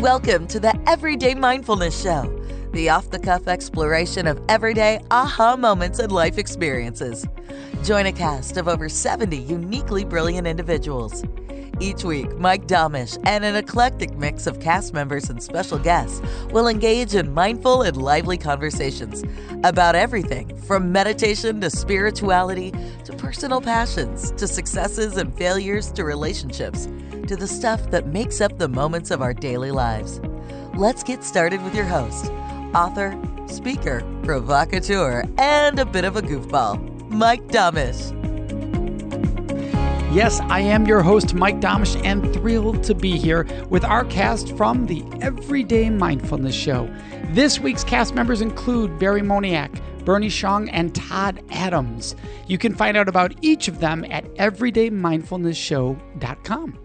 Welcome to the Everyday Mindfulness Show, the off the cuff exploration of everyday aha moments and life experiences. Join a cast of over 70 uniquely brilliant individuals. Each week, Mike Domitrz and an eclectic mix of cast members and special guests will engage in mindful and lively conversations about everything from meditation to spirituality to personal passions to successes and failures to relationships to the stuff that makes up the moments of our daily lives. Let's get started with your host, author, speaker, provocateur, and a bit of a goofball, Mike Domitrz. Yes, I am your host, Mike Domitrz, and thrilled to be here with our cast from the Everyday Mindfulness Show. This week's cast members include Barry Moniak, Bernie Shong, and Todd Adams. You can find out about each of them at everydaymindfulnessshow.com.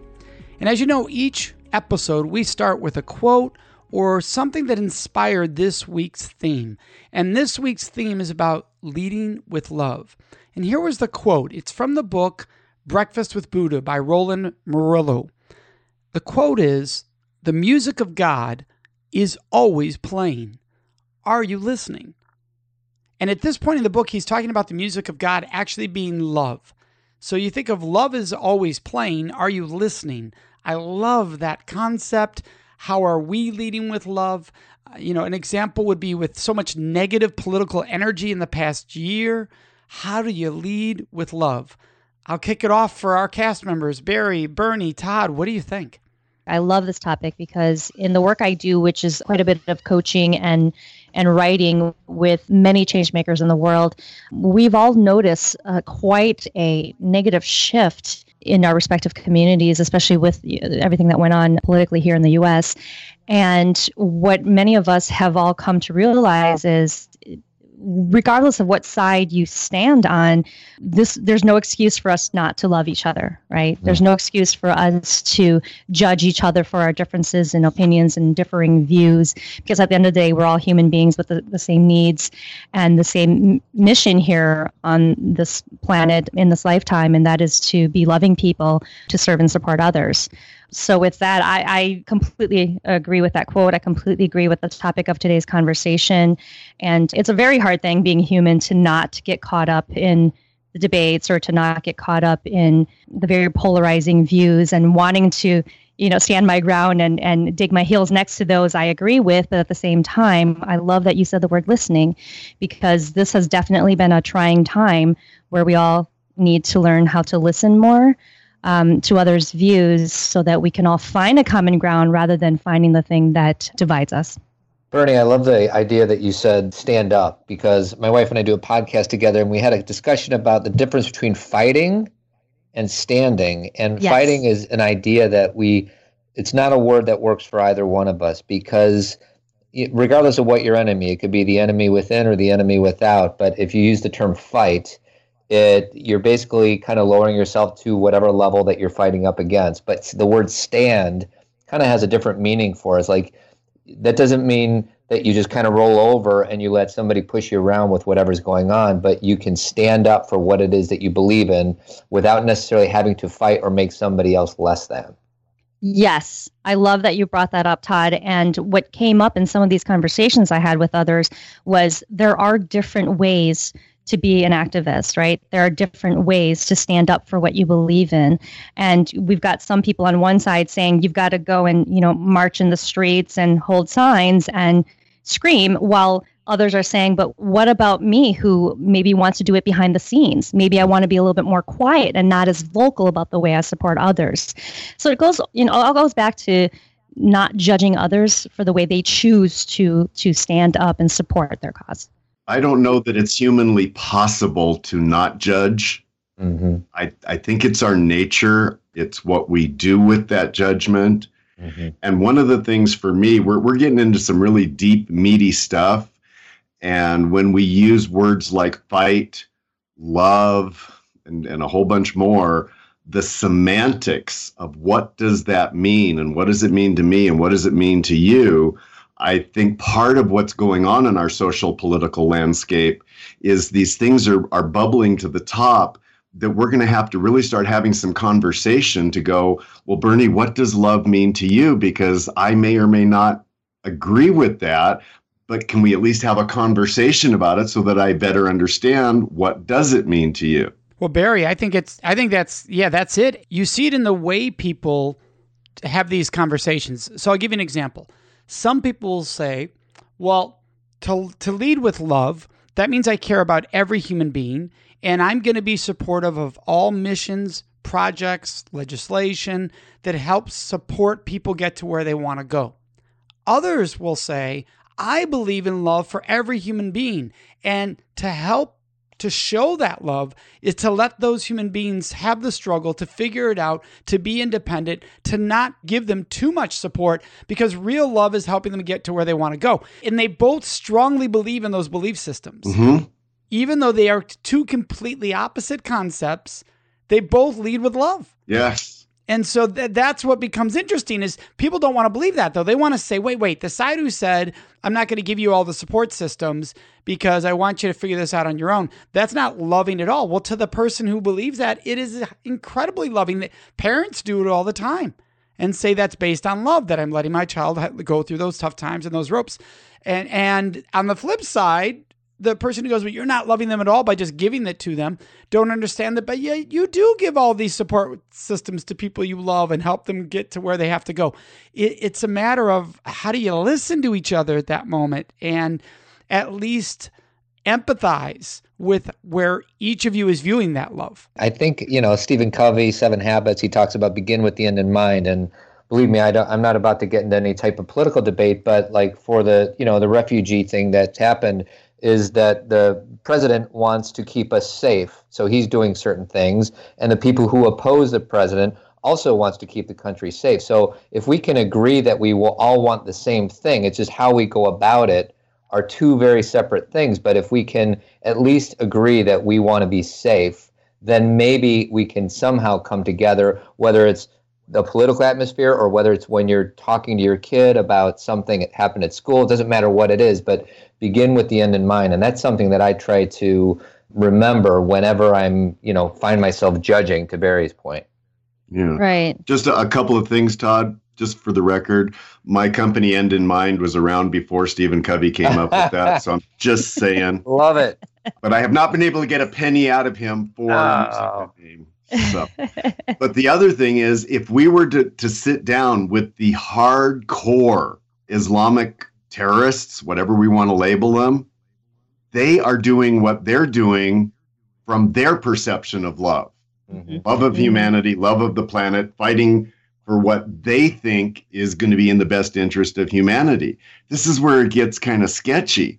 And as you know, each episode we start with a quote or something that inspired this week's theme. And this week's theme is about leading with love. And here was the quote it's from the book Breakfast with Buddha by Roland Merullo. The quote is The music of God is always playing. Are you listening? And at this point in the book, he's talking about the music of God actually being love. So you think of love is always playing. Are you listening? I love that concept. How are we leading with love? Uh, you know, an example would be with so much negative political energy in the past year. How do you lead with love? I'll kick it off for our cast members Barry, Bernie, Todd. What do you think? I love this topic because in the work I do, which is quite a bit of coaching and and writing with many change makers in the world, we've all noticed uh, quite a negative shift in our respective communities, especially with everything that went on politically here in the U.S. And what many of us have all come to realize is regardless of what side you stand on this there's no excuse for us not to love each other right? There's no excuse for us to judge each other for our differences and opinions and differing views because at the end of the day we're all human beings with the, the same needs and the same mission here on this planet in this lifetime and that is to be loving people to serve and support others so, with that, I, I, completely agree with that quote. I completely agree with the topic of today's conversation. And it's a very hard thing being human to not get caught up in the debates or to not get caught up in the very polarizing views and wanting to you know stand my ground and and dig my heels next to those i agree with but at the same time i love that you said the word listening because this has definitely been a trying time where we all need to learn how to listen more um, to others' views so that we can all find a common ground rather than finding the thing that divides us. Bernie, I love the idea that you said stand up because my wife and I do a podcast together and we had a discussion about the difference between fighting and standing. And yes. fighting is an idea that we, it's not a word that works for either one of us because regardless of what your enemy, it could be the enemy within or the enemy without. But if you use the term fight, it you're basically kind of lowering yourself to whatever level that you're fighting up against. But the word stand kind of has a different meaning for us. Like that doesn't mean that you just kind of roll over and you let somebody push you around with whatever's going on but you can stand up for what it is that you believe in without necessarily having to fight or make somebody else less than. Yes, I love that you brought that up, Todd. And what came up in some of these conversations I had with others was there are different ways to be an activist, right? There are different ways to stand up for what you believe in. And we've got some people on one side saying you've got to go and, you know, march in the streets and hold signs and scream while others are saying, but what about me who maybe wants to do it behind the scenes? Maybe I want to be a little bit more quiet and not as vocal about the way I support others. So it goes, you know, all goes back to not judging others for the way they choose to to stand up and support their cause. I don't know that it's humanly possible to not judge. Mm-hmm. I, I think it's our nature. It's what we do with that judgment. Mm-hmm. And one of the things for me, we're, we're getting into some really deep, meaty stuff. And when we use words like fight, love, and, and a whole bunch more, the semantics of what does that mean and what does it mean to me and what does it mean to you i think part of what's going on in our social political landscape is these things are, are bubbling to the top that we're going to have to really start having some conversation to go well bernie what does love mean to you because i may or may not agree with that but can we at least have a conversation about it so that i better understand what does it mean to you well, Barry, I think it's I think that's yeah, that's it. You see it in the way people have these conversations. So I'll give you an example. Some people will say, "Well, to to lead with love, that means I care about every human being and I'm going to be supportive of all missions, projects, legislation that helps support people get to where they want to go." Others will say, I believe in love for every human being. And to help to show that love is to let those human beings have the struggle to figure it out, to be independent, to not give them too much support because real love is helping them get to where they want to go. And they both strongly believe in those belief systems. Mm-hmm. Even though they are two completely opposite concepts, they both lead with love. Yes. And so th- that's what becomes interesting is people don't want to believe that though. They want to say, wait, wait, the side who said, I'm not going to give you all the support systems because I want you to figure this out on your own. That's not loving at all. Well, to the person who believes that, it is incredibly loving. That parents do it all the time and say that's based on love that I'm letting my child go through those tough times and those ropes. And and on the flip side, the person who goes, but you're not loving them at all by just giving it to them, don't understand that. But yeah, you do give all these support systems to people you love and help them get to where they have to go. It, it's a matter of how do you listen to each other at that moment and at least empathize with where each of you is viewing that love. I think, you know, Stephen Covey, Seven Habits, he talks about begin with the end in mind. And believe me, I don't, I'm not about to get into any type of political debate, but like for the, you know, the refugee thing that's happened, is that the president wants to keep us safe. So he's doing certain things. And the people who oppose the president also wants to keep the country safe. So if we can agree that we will all want the same thing, it's just how we go about it are two very separate things. But if we can at least agree that we want to be safe, then maybe we can somehow come together, whether it's the political atmosphere or whether it's when you're talking to your kid about something that happened at school. It doesn't matter what it is, but begin with the end in mind. And that's something that I try to remember whenever I'm, you know, find myself judging to Barry's point. Yeah. Right. Just a, a couple of things, Todd, just for the record. My company End in Mind was around before Stephen Covey came up with that. so I'm just saying. Love it. But I have not been able to get a penny out of him for oh. name. So. but the other thing is, if we were to, to sit down with the hardcore Islamic terrorists, whatever we want to label them, they are doing what they're doing from their perception of love mm-hmm. love of mm-hmm. humanity, love of the planet, fighting for what they think is going to be in the best interest of humanity. This is where it gets kind of sketchy.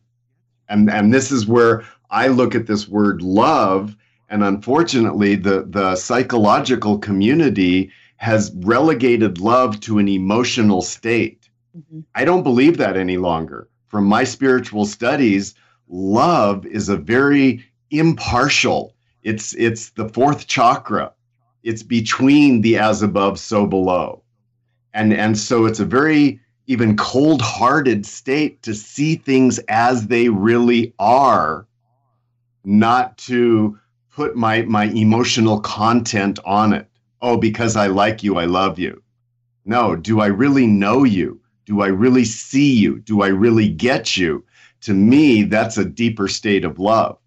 And, and this is where I look at this word love. And unfortunately, the, the psychological community has relegated love to an emotional state. Mm-hmm. I don't believe that any longer. From my spiritual studies, love is a very impartial. It's it's the fourth chakra. It's between the as above, so below. And and so it's a very even cold-hearted state to see things as they really are, not to put my my emotional content on it. Oh, because I like you, I love you. No, do I really know you? Do I really see you? Do I really get you? To me, that's a deeper state of love.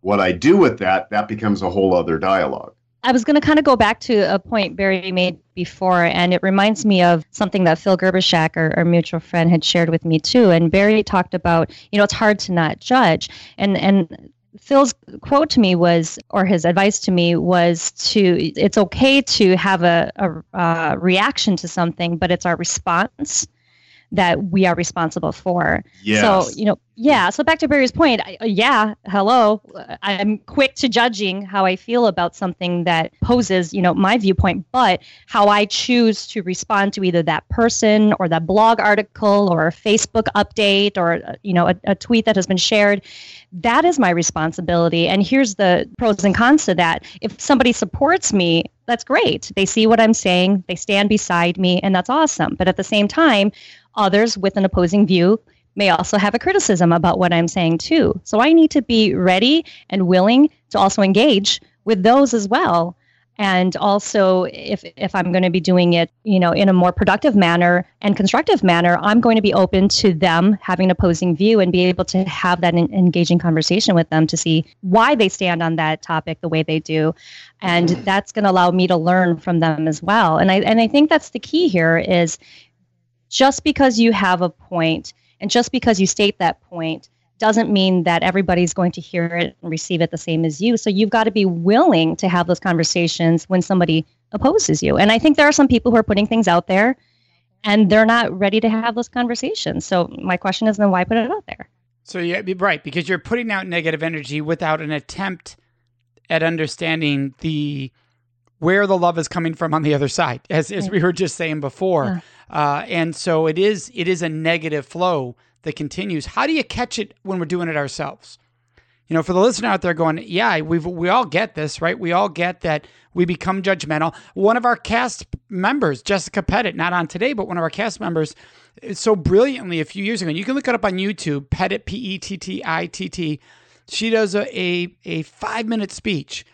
What I do with that, that becomes a whole other dialogue. I was going to kind of go back to a point Barry made before, and it reminds me of something that Phil Gerbyshak, our, our, mutual friend, had shared with me too. And Barry talked about, you know, it's hard to not judge, and and Phil's quote to me was, or his advice to me was to, it's okay to have a, a, a reaction to something, but it's our response that we are responsible for. Yes. So, you know, yeah. So back to Barry's point, I, uh, yeah, hello. Uh, I'm quick to judging how I feel about something that poses, you know, my viewpoint, but how I choose to respond to either that person or that blog article or a Facebook update or, uh, you know, a, a tweet that has been shared, that is my responsibility. And here's the pros and cons to that. If somebody supports me, that's great. They see what I'm saying, they stand beside me, and that's awesome. But at the same time, others with an opposing view may also have a criticism about what I'm saying too. So I need to be ready and willing to also engage with those as well. And also if if I'm going to be doing it, you know, in a more productive manner and constructive manner, I'm going to be open to them having an opposing view and be able to have that engaging conversation with them to see why they stand on that topic the way they do. And that's going to allow me to learn from them as well. And I and I think that's the key here is just because you have a point and just because you state that point doesn't mean that everybody's going to hear it and receive it the same as you. So you've got to be willing to have those conversations when somebody opposes you. And I think there are some people who are putting things out there and they're not ready to have those conversations. So my question is then why put it out there? So yeah, right, because you're putting out negative energy without an attempt at understanding the where the love is coming from on the other side, as as we were just saying before. Yeah. Uh, and so it is it is a negative flow that continues. How do you catch it when we're doing it ourselves? You know, for the listener out there going, yeah, we we all get this, right? We all get that we become judgmental. One of our cast members, Jessica Pettit, not on today, but one of our cast members, so brilliantly a few years ago. You can look it up on YouTube, Pettit, P E T T I T T. She does a, a, a five minute speech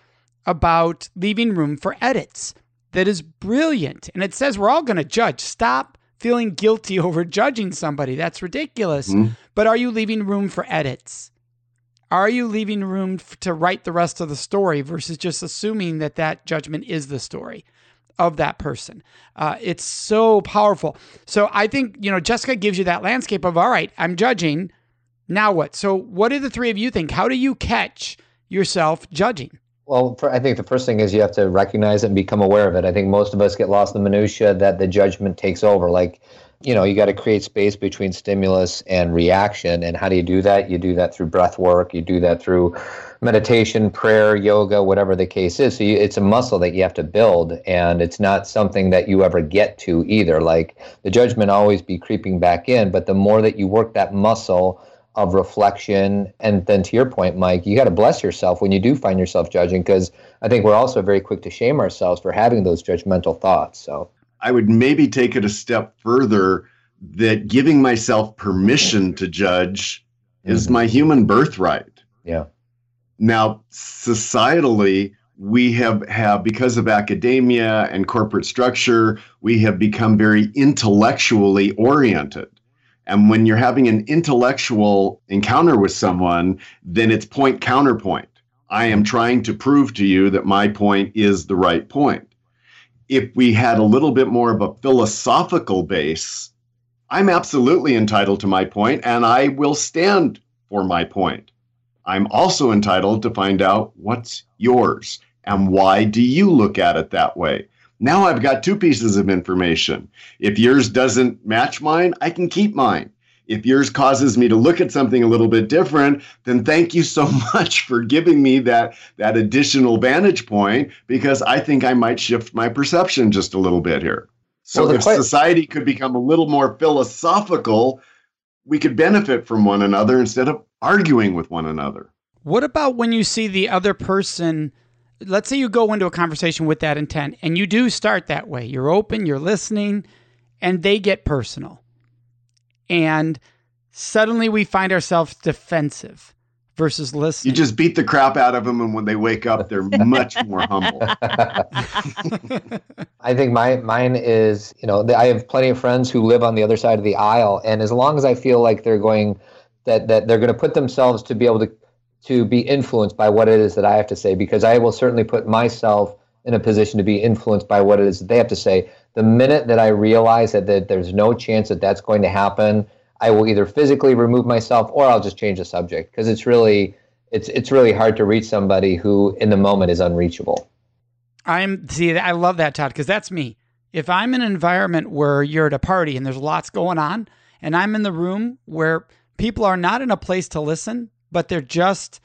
about leaving room for edits that is brilliant. And it says we're all going to judge. Stop feeling guilty over judging somebody. That's ridiculous. Mm-hmm. But are you leaving room for edits? Are you leaving room to write the rest of the story versus just assuming that that judgment is the story of that person? Uh, it's so powerful. So I think, you know, Jessica gives you that landscape of, all right, I'm judging. Now what? So, what do the three of you think? How do you catch yourself judging? Well, I think the first thing is you have to recognize it and become aware of it. I think most of us get lost in the minutia that the judgment takes over. Like, you know, you got to create space between stimulus and reaction. And how do you do that? You do that through breath work. You do that through meditation, prayer, yoga, whatever the case is. So you, it's a muscle that you have to build, and it's not something that you ever get to either. Like the judgment always be creeping back in, but the more that you work that muscle of reflection. And then to your point, Mike, you got to bless yourself when you do find yourself judging, because I think we're also very quick to shame ourselves for having those judgmental thoughts. So I would maybe take it a step further that giving myself permission to judge mm-hmm. is my human birthright. Yeah. Now, societally, we have, have because of academia and corporate structure, we have become very intellectually oriented. And when you're having an intellectual encounter with someone, then it's point counterpoint. I am trying to prove to you that my point is the right point. If we had a little bit more of a philosophical base, I'm absolutely entitled to my point and I will stand for my point. I'm also entitled to find out what's yours and why do you look at it that way? Now I've got two pieces of information. If yours doesn't match mine, I can keep mine. If yours causes me to look at something a little bit different, then thank you so much for giving me that, that additional vantage point because I think I might shift my perception just a little bit here. So well, if quite- society could become a little more philosophical, we could benefit from one another instead of arguing with one another. What about when you see the other person let's say you go into a conversation with that intent and you do start that way. You're open, you're listening, and they get personal. And suddenly we find ourselves defensive versus listening. You just beat the crap out of them, and when they wake up, they're much more humble. I think my mine is, you know, I have plenty of friends who live on the other side of the aisle, and as long as I feel like they're going, that that they're going to put themselves to be able to to be influenced by what it is that I have to say because I will certainly put myself in a position to be influenced by what it is that they have to say. The minute that I realize that, that there's no chance that that's going to happen, I will either physically remove myself or I'll just change the subject because it's really it's it's really hard to reach somebody who in the moment is unreachable. I'm see I love that Todd because that's me. If I'm in an environment where you're at a party and there's lots going on and I'm in the room where people are not in a place to listen, but they're just,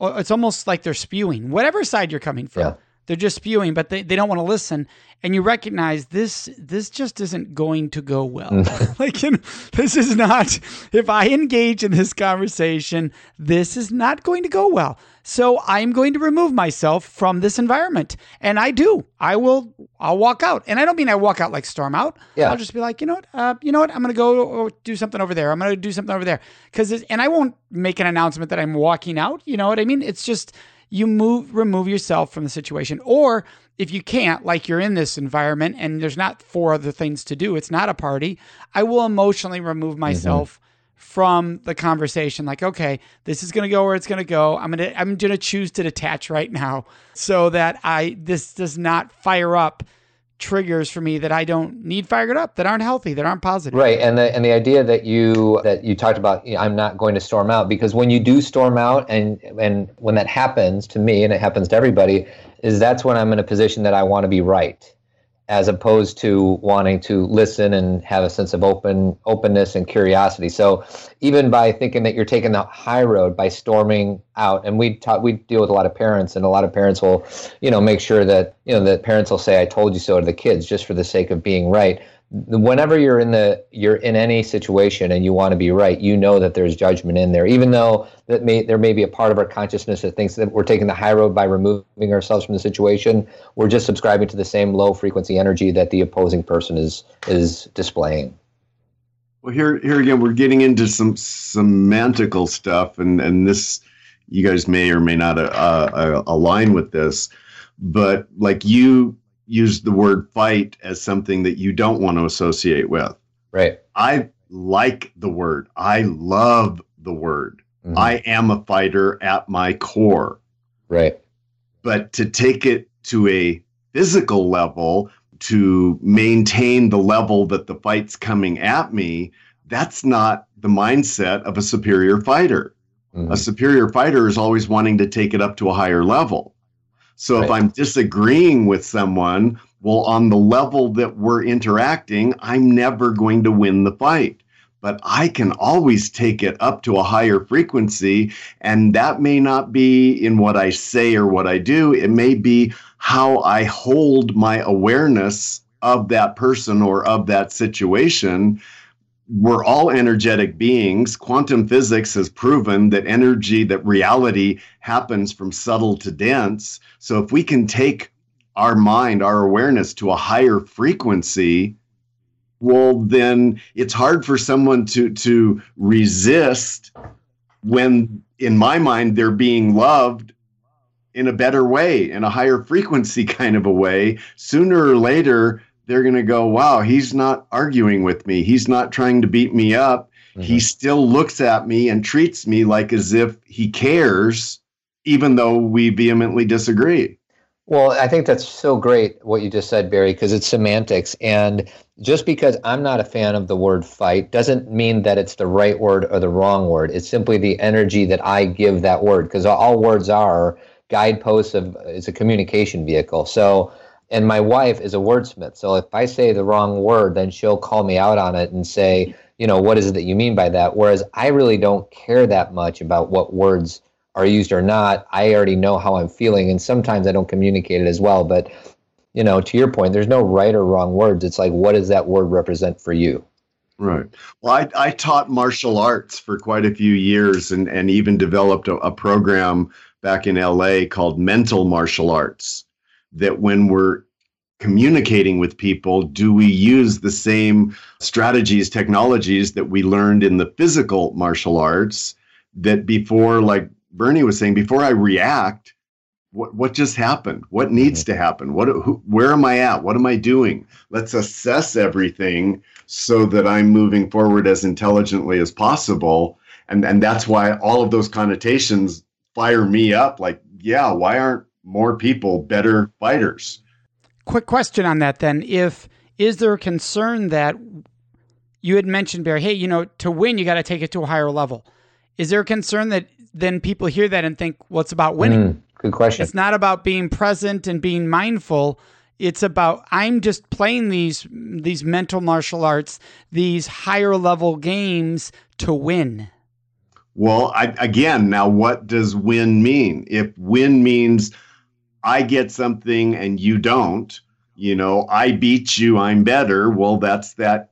it's almost like they're spewing, whatever side you're coming from. Yeah. They're just spewing, but they, they don't want to listen. And you recognize this this just isn't going to go well. Mm. like you know, this is not if I engage in this conversation, this is not going to go well. So I'm going to remove myself from this environment. And I do. I will I'll walk out. And I don't mean I walk out like storm out. Yeah. I'll just be like, you know what? Uh, you know what? I'm gonna go do something over there. I'm gonna do something over there. Cause and I won't make an announcement that I'm walking out. You know what I mean? It's just you move remove yourself from the situation. Or if you can't, like you're in this environment and there's not four other things to do, it's not a party, I will emotionally remove mm-hmm. myself. Mm-hmm. From the conversation, like, okay, this is gonna go where it's gonna go. I'm gonna I'm gonna choose to detach right now, so that I this does not fire up triggers for me that I don't need fired up, that aren't healthy, that aren't positive. Right, and the and the idea that you that you talked about, you know, I'm not going to storm out because when you do storm out, and and when that happens to me, and it happens to everybody, is that's when I'm in a position that I want to be right as opposed to wanting to listen and have a sense of open openness and curiosity. So even by thinking that you're taking the high road by storming out, and we talk, we deal with a lot of parents, and a lot of parents will, you know, make sure that you know that parents will say, "I told you so" to the kids just for the sake of being right whenever you're in the you're in any situation and you want to be right you know that there's judgment in there even though that may there may be a part of our consciousness that thinks that we're taking the high road by removing ourselves from the situation. We're just subscribing to the same low frequency energy that the opposing person is is displaying. Well here here again we're getting into some semantical stuff and and this you guys may or may not uh, uh, align with this but like you use the word fight as something that you don't want to associate with. Right. I like the word. I love the word. Mm-hmm. I am a fighter at my core. Right. But to take it to a physical level, to maintain the level that the fight's coming at me, that's not the mindset of a superior fighter. Mm-hmm. A superior fighter is always wanting to take it up to a higher level. So right. if I'm disagreeing with someone, well, on the level that we're interacting, I'm never going to win the fight. But I can always take it up to a higher frequency. And that may not be in what I say or what I do. It may be how I hold my awareness of that person or of that situation we're all energetic beings. Quantum physics has proven that energy, that reality happens from subtle to dense. So if we can take our mind, our awareness to a higher frequency, well, then it's hard for someone to to resist when, in my mind, they're being loved in a better way, in a higher frequency kind of a way. Sooner or later, they're going to go, wow, he's not arguing with me. He's not trying to beat me up. Mm-hmm. He still looks at me and treats me like as if he cares, even though we vehemently disagree. Well, I think that's so great what you just said, Barry, because it's semantics. And just because I'm not a fan of the word fight doesn't mean that it's the right word or the wrong word. It's simply the energy that I give that word, because all words are guideposts of it's a communication vehicle. So and my wife is a wordsmith. So if I say the wrong word, then she'll call me out on it and say, you know, what is it that you mean by that? Whereas I really don't care that much about what words are used or not. I already know how I'm feeling, and sometimes I don't communicate it as well. But, you know, to your point, there's no right or wrong words. It's like, what does that word represent for you? Right. Well, I, I taught martial arts for quite a few years and, and even developed a, a program back in LA called Mental Martial Arts that when we're communicating with people, do we use the same strategies, technologies that we learned in the physical martial arts that before, like Bernie was saying, before I react, what what just happened? What needs mm-hmm. to happen? What who, where am I at? What am I doing? Let's assess everything so that I'm moving forward as intelligently as possible. And and that's why all of those connotations fire me up like, yeah, why aren't more people better fighters. Quick question on that then. If is there a concern that you had mentioned, Barry, hey, you know, to win, you got to take it to a higher level. Is there a concern that then people hear that and think, well, it's about winning? Mm, good question. It's not about being present and being mindful. It's about I'm just playing these these mental martial arts, these higher level games to win. Well, I, again, now what does win mean? If win means I get something and you don't, you know, I beat you, I'm better. Well, that's that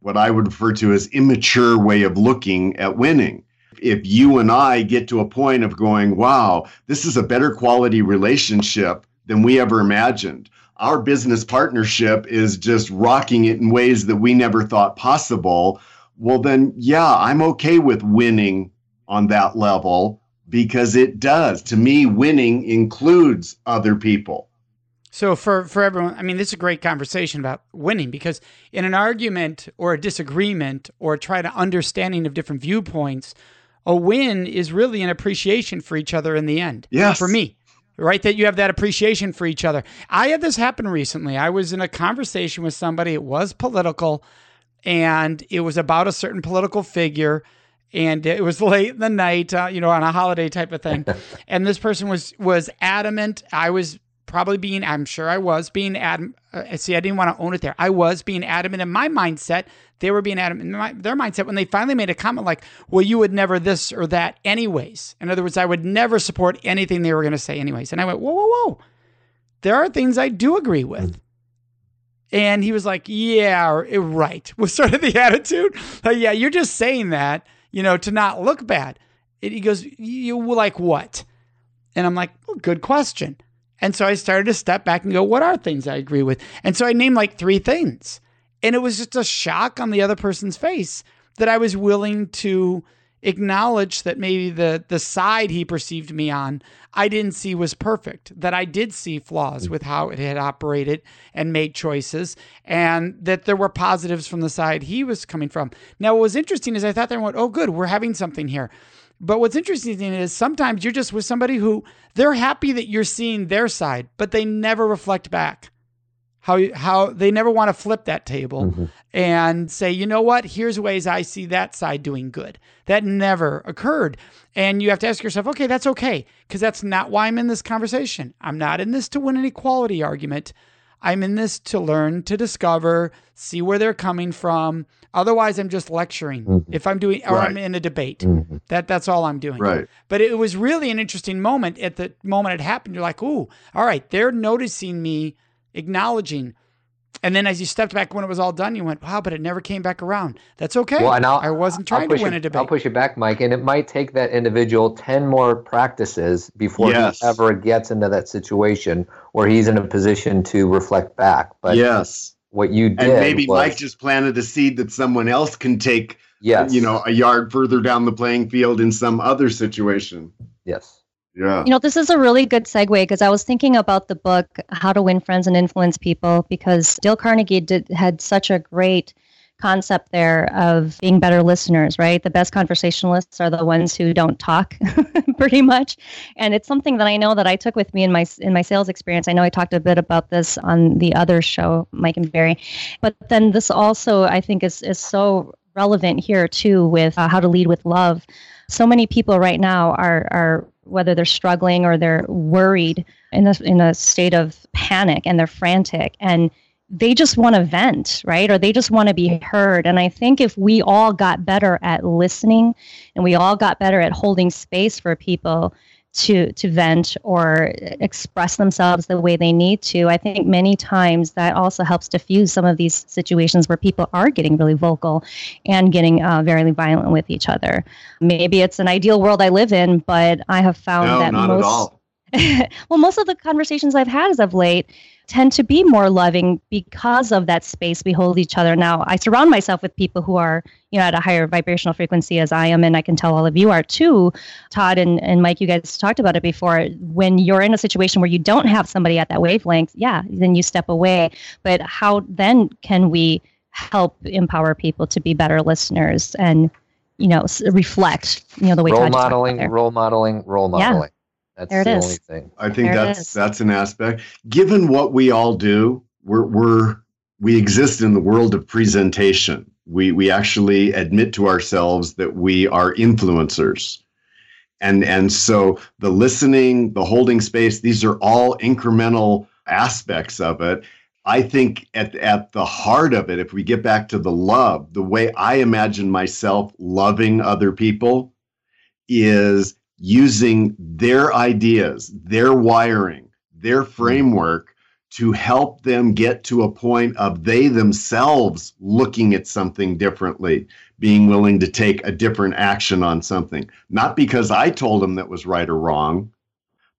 what I would refer to as immature way of looking at winning. If you and I get to a point of going, wow, this is a better quality relationship than we ever imagined. Our business partnership is just rocking it in ways that we never thought possible. Well, then, yeah, I'm okay with winning on that level because it does. To me, winning includes other people. So for for everyone, I mean, this is a great conversation about winning because in an argument or a disagreement or try to understanding of different viewpoints, a win is really an appreciation for each other in the end. Yes. For me, right? That you have that appreciation for each other. I had this happen recently. I was in a conversation with somebody. It was political, and it was about a certain political figure and it was late in the night, uh, you know, on a holiday type of thing. and this person was was adamant. I was probably being, I'm sure I was being adamant. Uh, see, I didn't want to own it there. I was being adamant in my mindset. They were being adamant in my, their mindset when they finally made a comment like, well, you would never this or that anyways. In other words, I would never support anything they were going to say anyways. And I went, whoa, whoa, whoa. There are things I do agree with. And he was like, yeah, right. Was sort of the attitude. Like, yeah, you're just saying that, you know, to not look bad. And he goes, you like what? And I'm like, well, good question. And so I started to step back and go, what are things I agree with? And so I named like three things. And it was just a shock on the other person's face that I was willing to acknowledge that maybe the the side he perceived me on I didn't see was perfect that I did see flaws with how it had operated and made choices and that there were positives from the side he was coming from now what was interesting is I thought there went oh good we're having something here but what's interesting is sometimes you're just with somebody who they're happy that you're seeing their side, but they never reflect back. How how they never want to flip that table mm-hmm. and say, you know what? Here's ways I see that side doing good. That never occurred. And you have to ask yourself, okay, that's okay, because that's not why I'm in this conversation. I'm not in this to win an equality argument. I'm in this to learn, to discover, see where they're coming from. Otherwise, I'm just lecturing. Mm-hmm. If I'm doing, or right. I'm in a debate, mm-hmm. that that's all I'm doing. Right. But it was really an interesting moment. At the moment it happened, you're like, "Ooh, all right." They're noticing me, acknowledging and then as you stepped back when it was all done, you went, wow, but it never came back around. That's okay. Well, and I'll, I wasn't trying to win it, a debate. I'll push it back, Mike. And it might take that individual 10 more practices before yes. he ever gets into that situation where he's in a position to reflect back. But yes, what you did. And maybe was, Mike just planted a seed that someone else can take, yes. you know, a yard further down the playing field in some other situation. Yes. Yeah. You know, this is a really good segue because I was thinking about the book How to Win Friends and Influence People because Dale Carnegie did had such a great concept there of being better listeners, right? The best conversationalists are the ones who don't talk pretty much. And it's something that I know that I took with me in my in my sales experience. I know I talked a bit about this on the other show, Mike and Barry. But then this also I think is is so relevant here too with uh, how to lead with love. So many people right now are are whether they're struggling or they're worried in a, in a state of panic and they're frantic and they just want to vent, right? Or they just want to be heard. And I think if we all got better at listening and we all got better at holding space for people to to vent or express themselves the way they need to, I think many times that also helps diffuse some of these situations where people are getting really vocal and getting uh, very violent with each other. Maybe it's an ideal world I live in, but I have found no, that most well, most of the conversations I've had as of late tend to be more loving because of that space we hold each other. Now, I surround myself with people who are, you know, at a higher vibrational frequency as I am, and I can tell all of you are too. Todd and, and Mike, you guys talked about it before. When you're in a situation where you don't have somebody at that wavelength, yeah, then you step away. But how then can we help empower people to be better listeners and you know reflect you know the way role Todd modeling role modeling role modeling that's there it the is. only thing. I think There that's that's an aspect. Given what we all do, we're we're we exist in the world of presentation. We we actually admit to ourselves that we are influencers. And and so the listening, the holding space, these are all incremental aspects of it. I think at, at the heart of it, if we get back to the love, the way I imagine myself loving other people is using their ideas, their wiring, their hmm. framework to help them get to a point of they themselves looking at something differently, being willing to take a different action on something. Not because I told them that was right or wrong,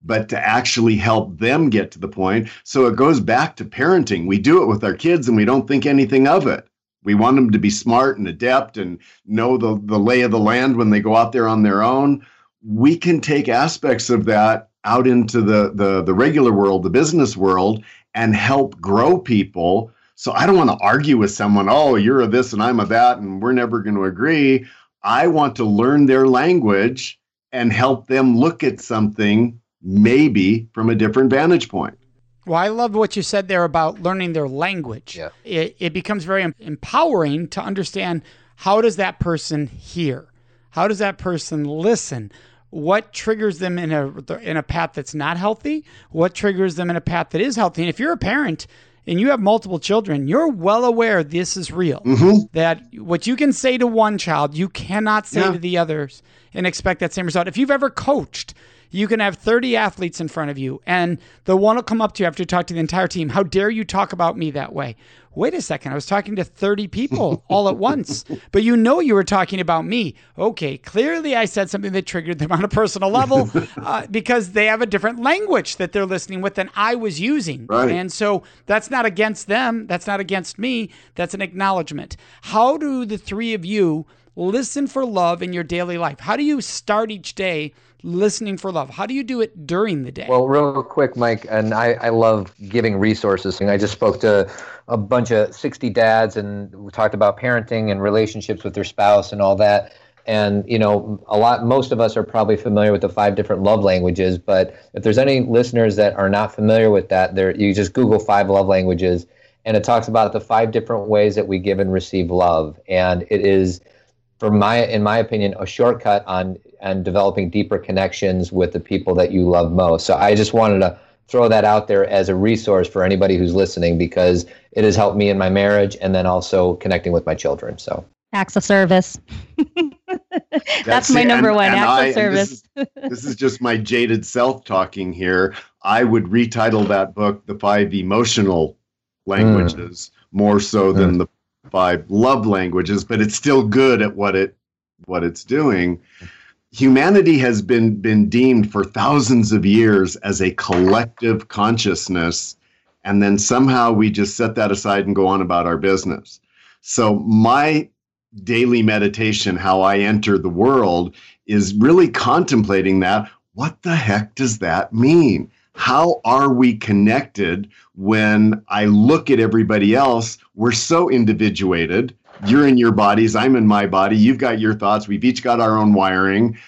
but to actually help them get to the point. So it goes back to parenting. We do it with our kids and we don't think anything of it. We want them to be smart and adept and know the, the lay of the land when they go out there on their own. We can take aspects of that out into the, the, the regular world, the business world, and help grow people. So I don't want to argue with someone, oh, you're a this and I'm a that, and we're never going to agree. I want to learn their language and help them look at something maybe from a different vantage point. Well, I love what you said there about learning their language. Yeah. It, it becomes very empowering to understand how does that person hear? How does that person listen? What triggers them in a in a path that's not healthy? What triggers them in a path that is healthy? And if you're a parent and you have multiple children, you're well aware this is real. Mm-hmm. That what you can say to one child, you cannot say yeah. to the others and expect that same result. If you've ever coached, you can have 30 athletes in front of you, and the one will come up to you after you talk to the entire team. How dare you talk about me that way? Wait a second, I was talking to 30 people all at once, but you know you were talking about me. Okay, clearly I said something that triggered them on a personal level uh, because they have a different language that they're listening with than I was using. Right. And so that's not against them, that's not against me, that's an acknowledgement. How do the three of you listen for love in your daily life? How do you start each day listening for love? How do you do it during the day? Well, real quick, Mike, and I, I love giving resources. And I just spoke to a bunch of 60 dads and we talked about parenting and relationships with their spouse and all that. And you know, a lot most of us are probably familiar with the five different love languages, but if there's any listeners that are not familiar with that, there you just Google five love languages and it talks about the five different ways that we give and receive love. And it is for my in my opinion a shortcut on and developing deeper connections with the people that you love most. So i just wanted to throw that out there as a resource for anybody who's listening because it has helped me in my marriage and then also connecting with my children. So. Acts of service. That's, that's my number and, one and acts I, of service. this is, this is just my jaded self talking here. I would retitle that book the five emotional languages mm. more so mm. than the five love languages, but it's still good at what it what it's doing. Humanity has been been deemed for thousands of years as a collective consciousness, and then somehow we just set that aside and go on about our business. So my daily meditation, how I enter the world, is really contemplating that. What the heck does that mean? How are we connected when I look at everybody else? We're so individuated. You're in your bodies, I'm in my body, you've got your thoughts, we've each got our own wiring,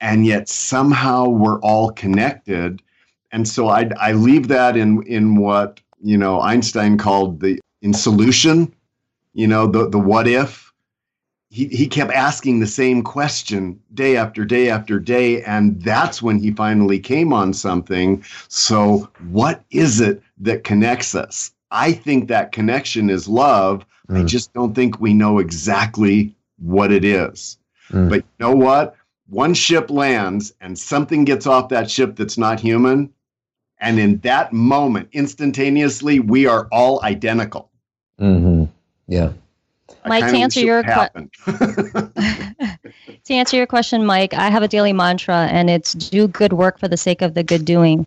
and yet somehow we're all connected. And so I, I leave that in, in what you know Einstein called the in solution, you know, the, the what if he, he kept asking the same question day after day after day. And that's when he finally came on something. So, what is it that connects us? I think that connection is love. Mm. I just don't think we know exactly what it is. Mm. But you know what? One ship lands and something gets off that ship that's not human. And in that moment, instantaneously, we are all identical. Mm-hmm. Yeah. Mike, to answer your question, to answer your question, Mike, I have a daily mantra, and it's do good work for the sake of the good doing.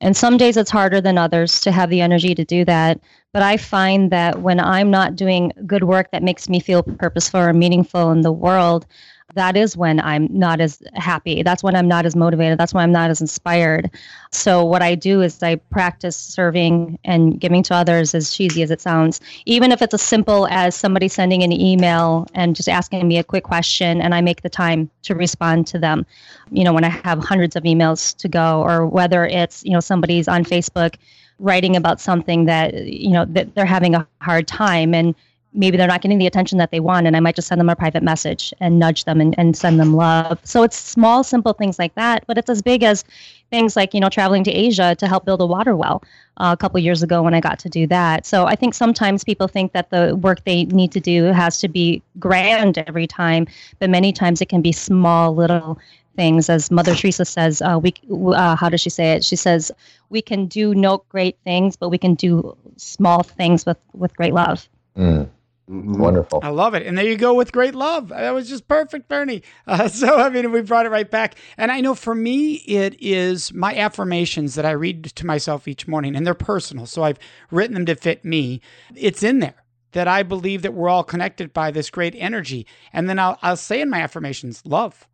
And some days it's harder than others to have the energy to do that. But I find that when I'm not doing good work that makes me feel purposeful or meaningful in the world, that is when I'm not as happy. That's when I'm not as motivated. That's when I'm not as inspired. So, what I do is I practice serving and giving to others, as cheesy as it sounds, even if it's as simple as somebody sending an email and just asking me a quick question, and I make the time to respond to them. You know, when I have hundreds of emails to go, or whether it's, you know, somebody's on Facebook writing about something that, you know, that they're having a hard time. And maybe they're not getting the attention that they want and i might just send them a private message and nudge them and, and send them love. So it's small simple things like that but it's as big as things like you know traveling to asia to help build a water well uh, a couple years ago when i got to do that. So i think sometimes people think that the work they need to do has to be grand every time but many times it can be small little things. As mother teresa says uh, we uh, how does she say it? She says we can do no great things but we can do small things with with great love. Mm. Mm-hmm. Wonderful. I love it. And there you go with great love. That was just perfect, Bernie. Uh, so, I mean, we brought it right back. And I know for me, it is my affirmations that I read to myself each morning, and they're personal. So I've written them to fit me. It's in there that I believe that we're all connected by this great energy. And then I'll, I'll say in my affirmations, love.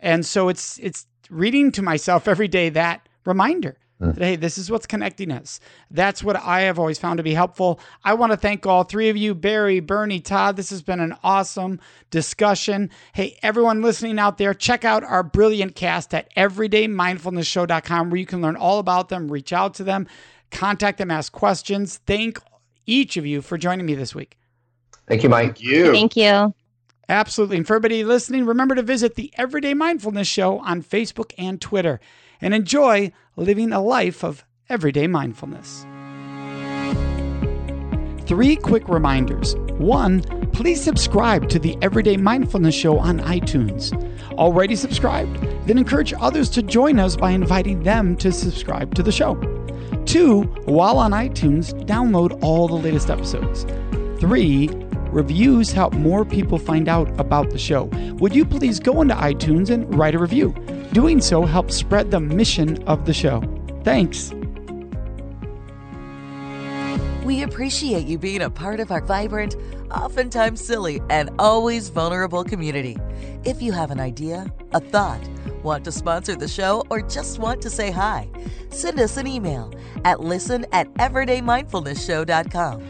And so it's it's reading to myself every day that reminder that, hey, this is what's connecting us. That's what I have always found to be helpful. I want to thank all three of you, Barry, Bernie, Todd. This has been an awesome discussion. Hey, everyone listening out there, check out our brilliant cast at everydaymindfulnessshow.com where you can learn all about them, reach out to them, contact them, ask questions. Thank each of you for joining me this week. Thank you, Mike. Thank you. Thank you. Absolutely. And for everybody listening, remember to visit the Everyday Mindfulness Show on Facebook and Twitter and enjoy living a life of everyday mindfulness. Three quick reminders. One, please subscribe to the Everyday Mindfulness Show on iTunes. Already subscribed? Then encourage others to join us by inviting them to subscribe to the show. Two, while on iTunes, download all the latest episodes. Three, Reviews help more people find out about the show. Would you please go into iTunes and write a review? Doing so helps spread the mission of the show. Thanks. We appreciate you being a part of our vibrant, oftentimes silly, and always vulnerable community. If you have an idea, a thought, want to sponsor the show, or just want to say hi, send us an email at listen at everydaymindfulnessshow.com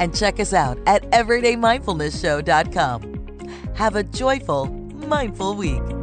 and check us out at everydaymindfulnessshow.com. Have a joyful, mindful week.